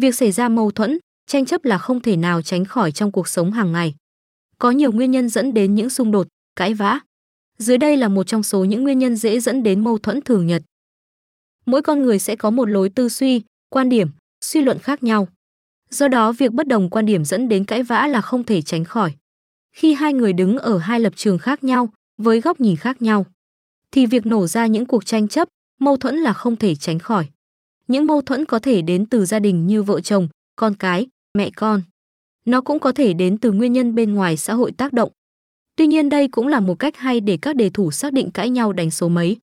Việc xảy ra mâu thuẫn, tranh chấp là không thể nào tránh khỏi trong cuộc sống hàng ngày. Có nhiều nguyên nhân dẫn đến những xung đột, cãi vã. Dưới đây là một trong số những nguyên nhân dễ dẫn đến mâu thuẫn thường nhật. Mỗi con người sẽ có một lối tư duy, quan điểm, suy luận khác nhau. Do đó việc bất đồng quan điểm dẫn đến cãi vã là không thể tránh khỏi. Khi hai người đứng ở hai lập trường khác nhau, với góc nhìn khác nhau, thì việc nổ ra những cuộc tranh chấp, mâu thuẫn là không thể tránh khỏi. Những mâu thuẫn có thể đến từ gia đình như vợ chồng, con cái, mẹ con. Nó cũng có thể đến từ nguyên nhân bên ngoài xã hội tác động. Tuy nhiên đây cũng là một cách hay để các đề thủ xác định cãi nhau đánh số mấy.